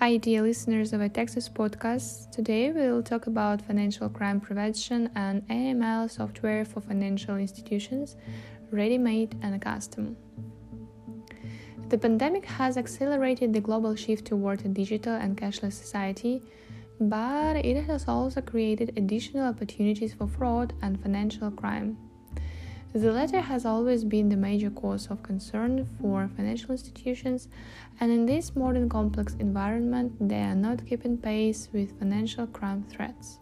Hi, dear listeners of iTexus podcast. Today we'll talk about financial crime prevention and AML software for financial institutions, ready made and custom. The pandemic has accelerated the global shift toward a digital and cashless society, but it has also created additional opportunities for fraud and financial crime. The latter has always been the major cause of concern for financial institutions, and in this modern complex environment, they are not keeping pace with financial crime threats.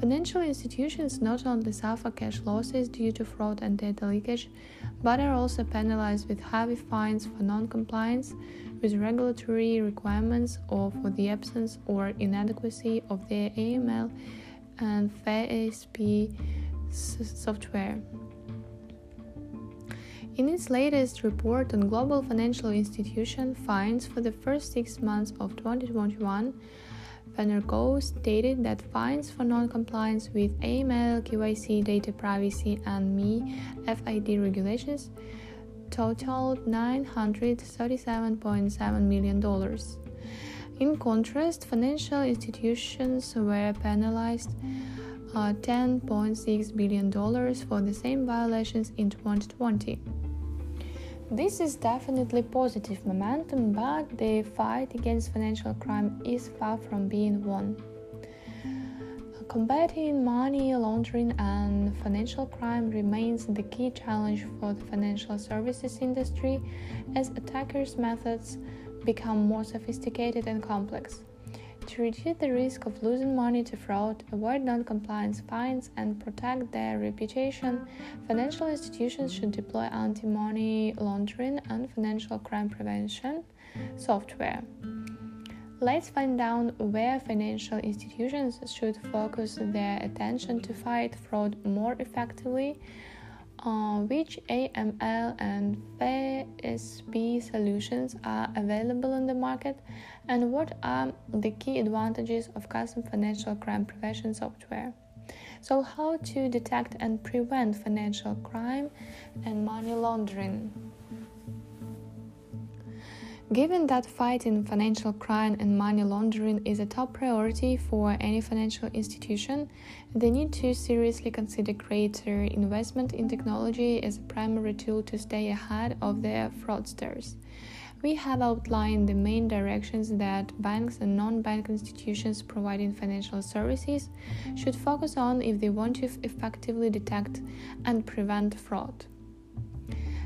Financial institutions not only suffer cash losses due to fraud and data leakage, but are also penalized with heavy fines for non compliance with regulatory requirements or for the absence or inadequacy of their AML and FASB software. In its latest report on global financial institution fines for the first six months of 2021, Fenergo stated that fines for non-compliance with AML, KYC, data privacy, and ME FID regulations totaled $937.7 million. In contrast, financial institutions were penalized uh, $10.6 billion for the same violations in 2020. This is definitely positive momentum, but the fight against financial crime is far from being won. Combating money laundering and financial crime remains the key challenge for the financial services industry as attackers' methods become more sophisticated and complex. To reduce the risk of losing money to fraud, avoid non compliance fines, and protect their reputation, financial institutions should deploy anti money laundering and financial crime prevention software. Let's find out where financial institutions should focus their attention to fight fraud more effectively uh, which AML and FASB solutions are available in the market, and what are the key advantages of custom financial crime prevention software. So, how to detect and prevent financial crime and money laundering. Given that fighting financial crime and money laundering is a top priority for any financial institution, they need to seriously consider greater investment in technology as a primary tool to stay ahead of their fraudsters. We have outlined the main directions that banks and non bank institutions providing financial services should focus on if they want to effectively detect and prevent fraud.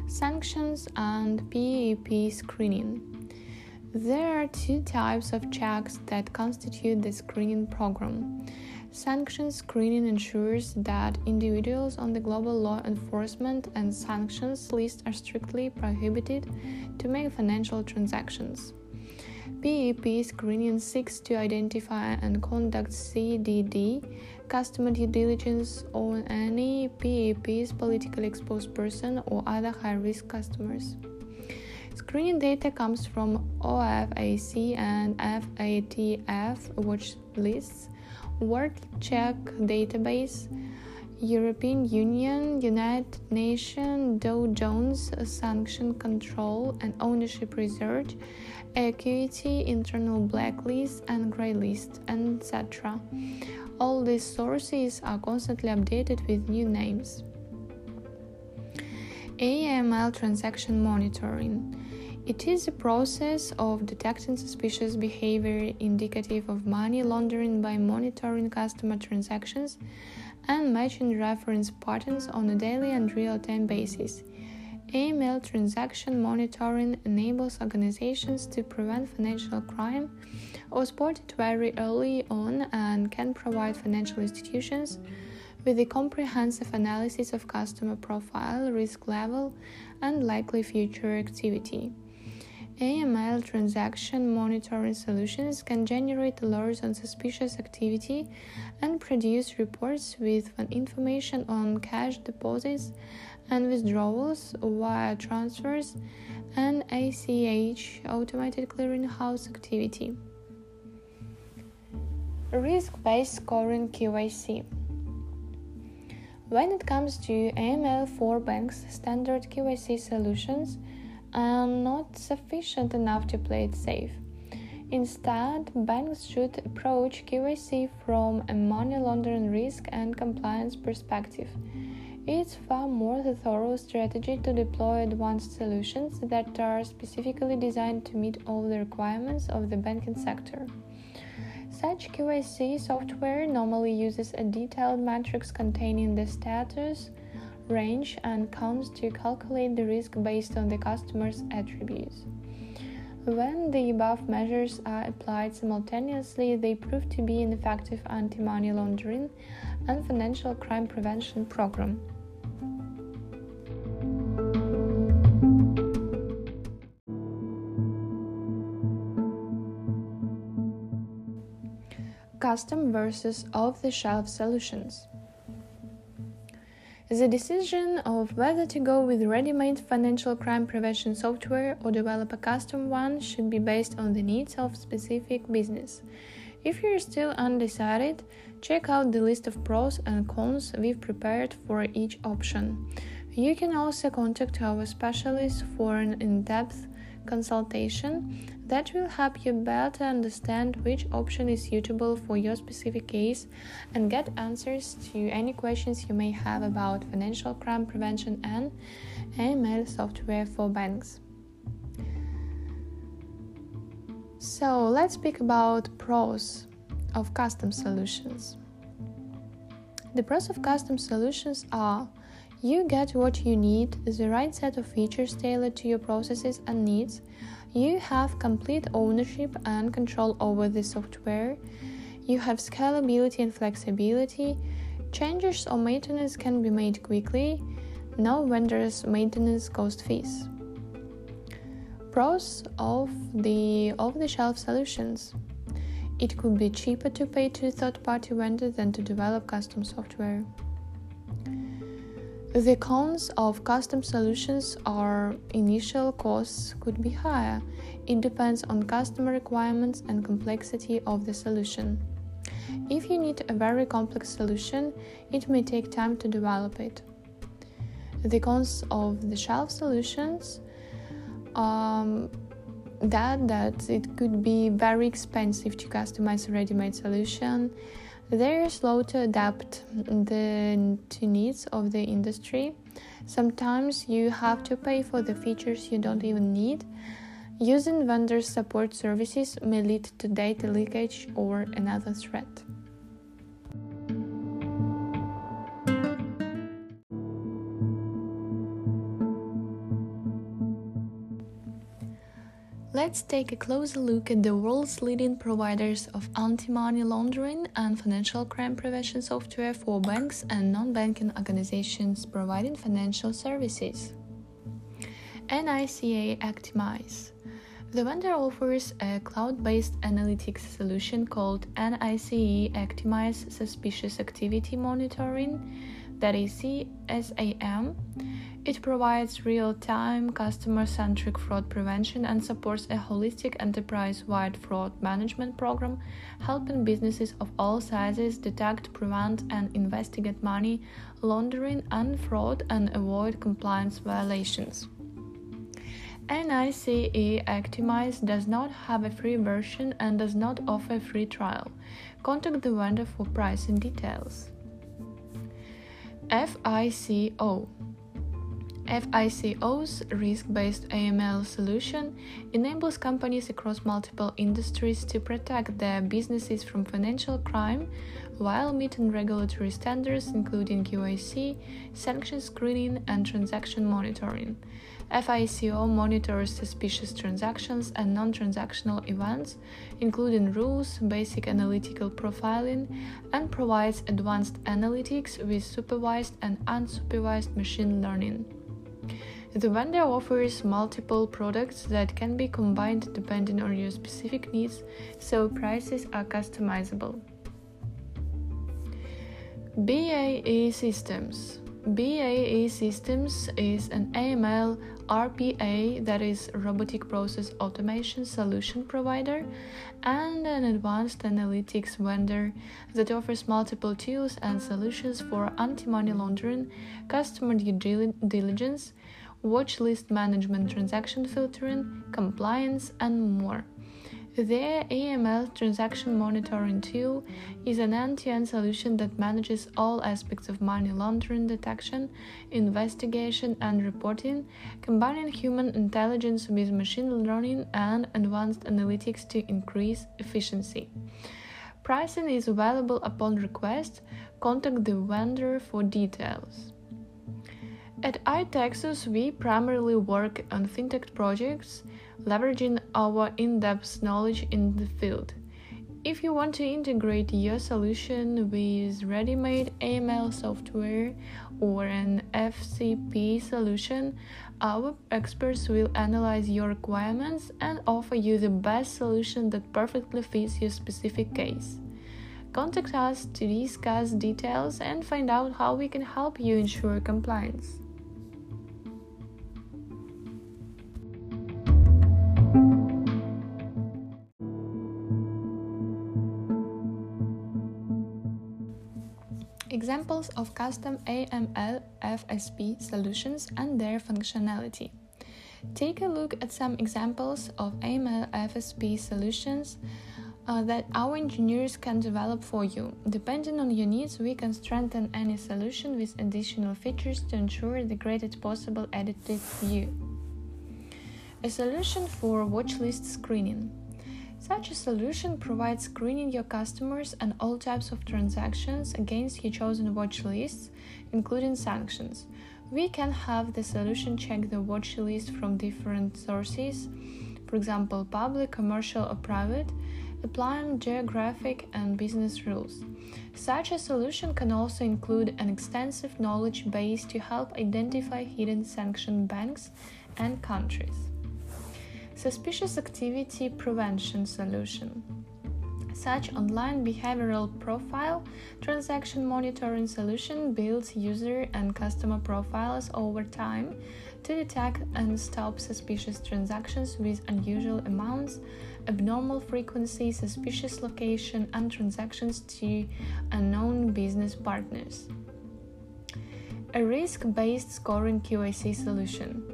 Sanctions and PEP screening. There are two types of checks that constitute the screening program. Sanctions screening ensures that individuals on the global law enforcement and sanctions list are strictly prohibited to make financial transactions. PEP screening seeks to identify and conduct CDD, customer due diligence on any PEP's politically exposed person or other high risk customers. Screening data comes from OFAC and FATF watch lists, World Check database, European Union, United Nations, Dow Jones Sanction Control and Ownership Research, Accuity, Internal Blacklist and Grey List, etc. All these sources are constantly updated with new names. AML transaction monitoring. It is a process of detecting suspicious behavior indicative of money laundering by monitoring customer transactions and matching reference patterns on a daily and real time basis. AML transaction monitoring enables organizations to prevent financial crime or spot it very early on and can provide financial institutions with a comprehensive analysis of customer profile, risk level, and likely future activity. AML transaction monitoring solutions can generate alerts on suspicious activity and produce reports with information on cash deposits and withdrawals, wire transfers, and ACH automated clearinghouse activity. Risk based scoring KYC. When it comes to AML for banks, standard KYC solutions are not sufficient enough to play it safe. Instead, banks should approach KYC from a money laundering risk and compliance perspective. It's far more the thorough strategy to deploy advanced solutions that are specifically designed to meet all the requirements of the banking sector. Such KYC software normally uses a detailed matrix containing the status, range, and counts to calculate the risk based on the customer's attributes. When the above measures are applied simultaneously, they prove to be an effective anti money laundering and financial crime prevention program. custom versus off the shelf solutions. The decision of whether to go with ready made financial crime prevention software or develop a custom one should be based on the needs of specific business. If you're still undecided, check out the list of pros and cons we've prepared for each option. You can also contact our specialist for an in depth consultation that will help you better understand which option is suitable for your specific case and get answers to any questions you may have about financial crime prevention and AML software for banks. So, let's speak about pros of custom solutions. The pros of custom solutions are you get what you need, the right set of features tailored to your processes and needs. You have complete ownership and control over the software. You have scalability and flexibility. Changes or maintenance can be made quickly. No vendors maintenance cost fees. Pros of the off-the-shelf solutions. It could be cheaper to pay to a third-party vendor than to develop custom software. The cons of custom solutions are initial costs could be higher. It depends on customer requirements and complexity of the solution. If you need a very complex solution, it may take time to develop it. The cons of the shelf solutions um, that that it could be very expensive to customize a ready-made solution they are slow to adapt the, to needs of the industry. Sometimes you have to pay for the features you don't even need. Using vendor support services may lead to data leakage or another threat. Let's take a closer look at the world's leading providers of anti money laundering and financial crime prevention software for banks and non banking organizations providing financial services. NICE Actimize. The vendor offers a cloud based analytics solution called NICE Actimize Suspicious Activity Monitoring, that is CSAM it provides real time, customer centric fraud prevention and supports a holistic enterprise wide fraud management program, helping businesses of all sizes detect, prevent, and investigate money laundering and fraud and avoid compliance violations. NICE Actimize does not have a free version and does not offer a free trial. Contact the vendor for pricing details. FICO FICO's risk based AML solution enables companies across multiple industries to protect their businesses from financial crime while meeting regulatory standards including KYC, sanction screening, and transaction monitoring. FICO monitors suspicious transactions and non transactional events, including rules, basic analytical profiling, and provides advanced analytics with supervised and unsupervised machine learning. The vendor offers multiple products that can be combined depending on your specific needs, so prices are customizable. BAE Systems BAE Systems is an AML RPA, that is, robotic process automation solution provider, and an advanced analytics vendor that offers multiple tools and solutions for anti money laundering, customer due diligence, watch list management, transaction filtering, compliance, and more. The AML transaction monitoring tool is an end to end solution that manages all aspects of money laundering detection, investigation, and reporting, combining human intelligence with machine learning and advanced analytics to increase efficiency. Pricing is available upon request. Contact the vendor for details. At iTexus, we primarily work on fintech projects leveraging our in depth knowledge in the field. If you want to integrate your solution with ready made AML software or an FCP solution, our experts will analyze your requirements and offer you the best solution that perfectly fits your specific case. Contact us to discuss details and find out how we can help you ensure compliance. Examples of custom AML FSP solutions and their functionality. Take a look at some examples of AML FSP solutions uh, that our engineers can develop for you. Depending on your needs, we can strengthen any solution with additional features to ensure the greatest possible added view. A solution for watchlist screening. Such a solution provides screening your customers and all types of transactions against your chosen watch lists, including sanctions. We can have the solution check the watch list from different sources, for example, public, commercial, or private, applying geographic and business rules. Such a solution can also include an extensive knowledge base to help identify hidden sanction banks and countries. Suspicious Activity Prevention Solution. Such online behavioral profile transaction monitoring solution builds user and customer profiles over time to detect and stop suspicious transactions with unusual amounts, abnormal frequency, suspicious location, and transactions to unknown business partners. A risk based scoring KYC solution.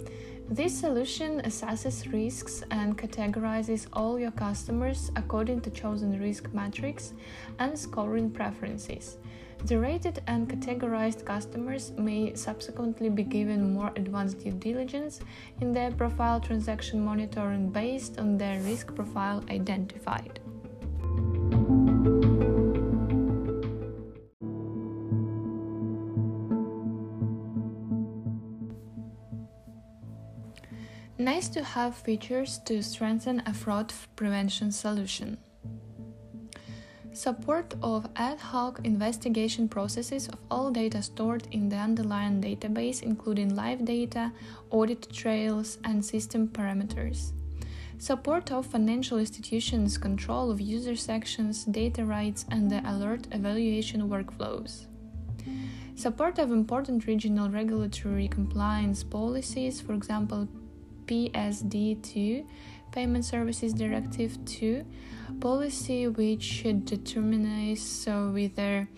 This solution assesses risks and categorizes all your customers according to chosen risk metrics and scoring preferences. The rated and categorized customers may subsequently be given more advanced due diligence in their profile transaction monitoring based on their risk profile identified. Nice to have features to strengthen a fraud prevention solution. Support of ad hoc investigation processes of all data stored in the underlying database, including live data, audit trails, and system parameters. Support of financial institutions' control of user sections, data rights, and the alert evaluation workflows. Support of important regional regulatory compliance policies, for example, PSD2 Payment Services Directive 2 policy which determines whether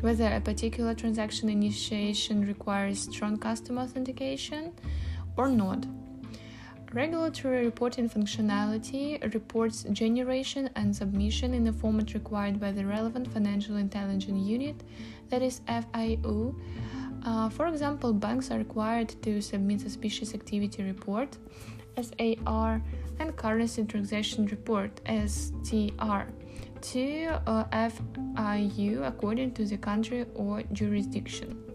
whether a particular transaction initiation requires strong customer authentication or not. Regulatory reporting functionality reports generation and submission in the format required by the relevant financial intelligence unit, that is FIU, uh, for example, banks are required to submit suspicious activity report SAR and currency transaction report STR to uh, FIU according to the country or jurisdiction.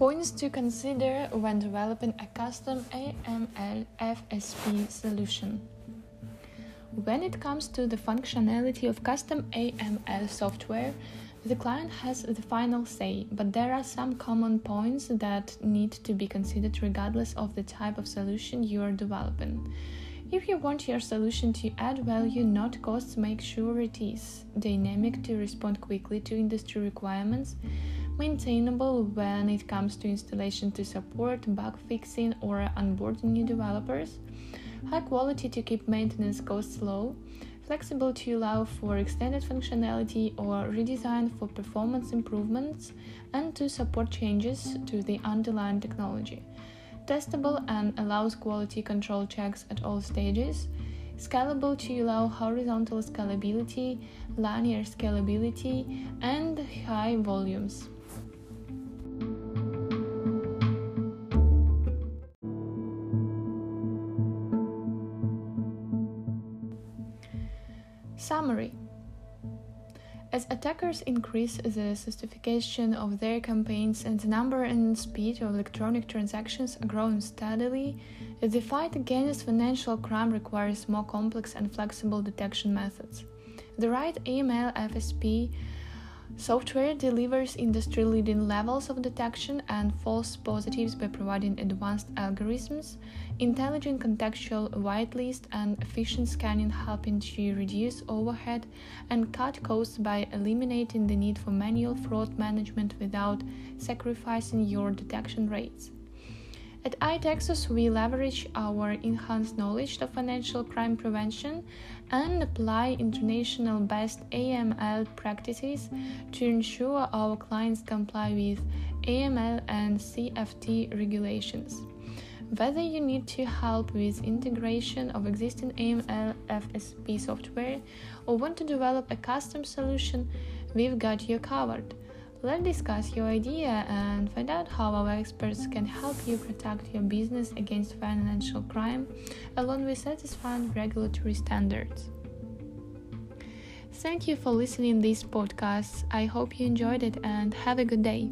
Points to consider when developing a custom AML FSP solution. When it comes to the functionality of custom AML software, the client has the final say, but there are some common points that need to be considered regardless of the type of solution you are developing. If you want your solution to add value, not costs, make sure it is dynamic to respond quickly to industry requirements maintainable when it comes to installation to support bug fixing or onboarding new developers, high quality to keep maintenance costs low, flexible to allow for extended functionality or redesign for performance improvements, and to support changes to the underlying technology. Testable and allows quality control checks at all stages. Scalable to allow horizontal scalability, linear scalability, and high volumes. Summary As attackers increase the sophistication of their campaigns and the number and speed of electronic transactions are growing steadily, the fight against financial crime requires more complex and flexible detection methods. The right AML FSP Software delivers industry leading levels of detection and false positives by providing advanced algorithms, intelligent contextual whitelist, and efficient scanning, helping to reduce overhead and cut costs by eliminating the need for manual fraud management without sacrificing your detection rates. At iTexus, we leverage our enhanced knowledge of financial crime prevention and apply international best AML practices to ensure our clients comply with AML and CFT regulations. Whether you need to help with integration of existing AML FSP software or want to develop a custom solution, we've got you covered. Let's discuss your idea and find out how our experts can help you protect your business against financial crime along with satisfying regulatory standards. Thank you for listening to this podcast. I hope you enjoyed it and have a good day.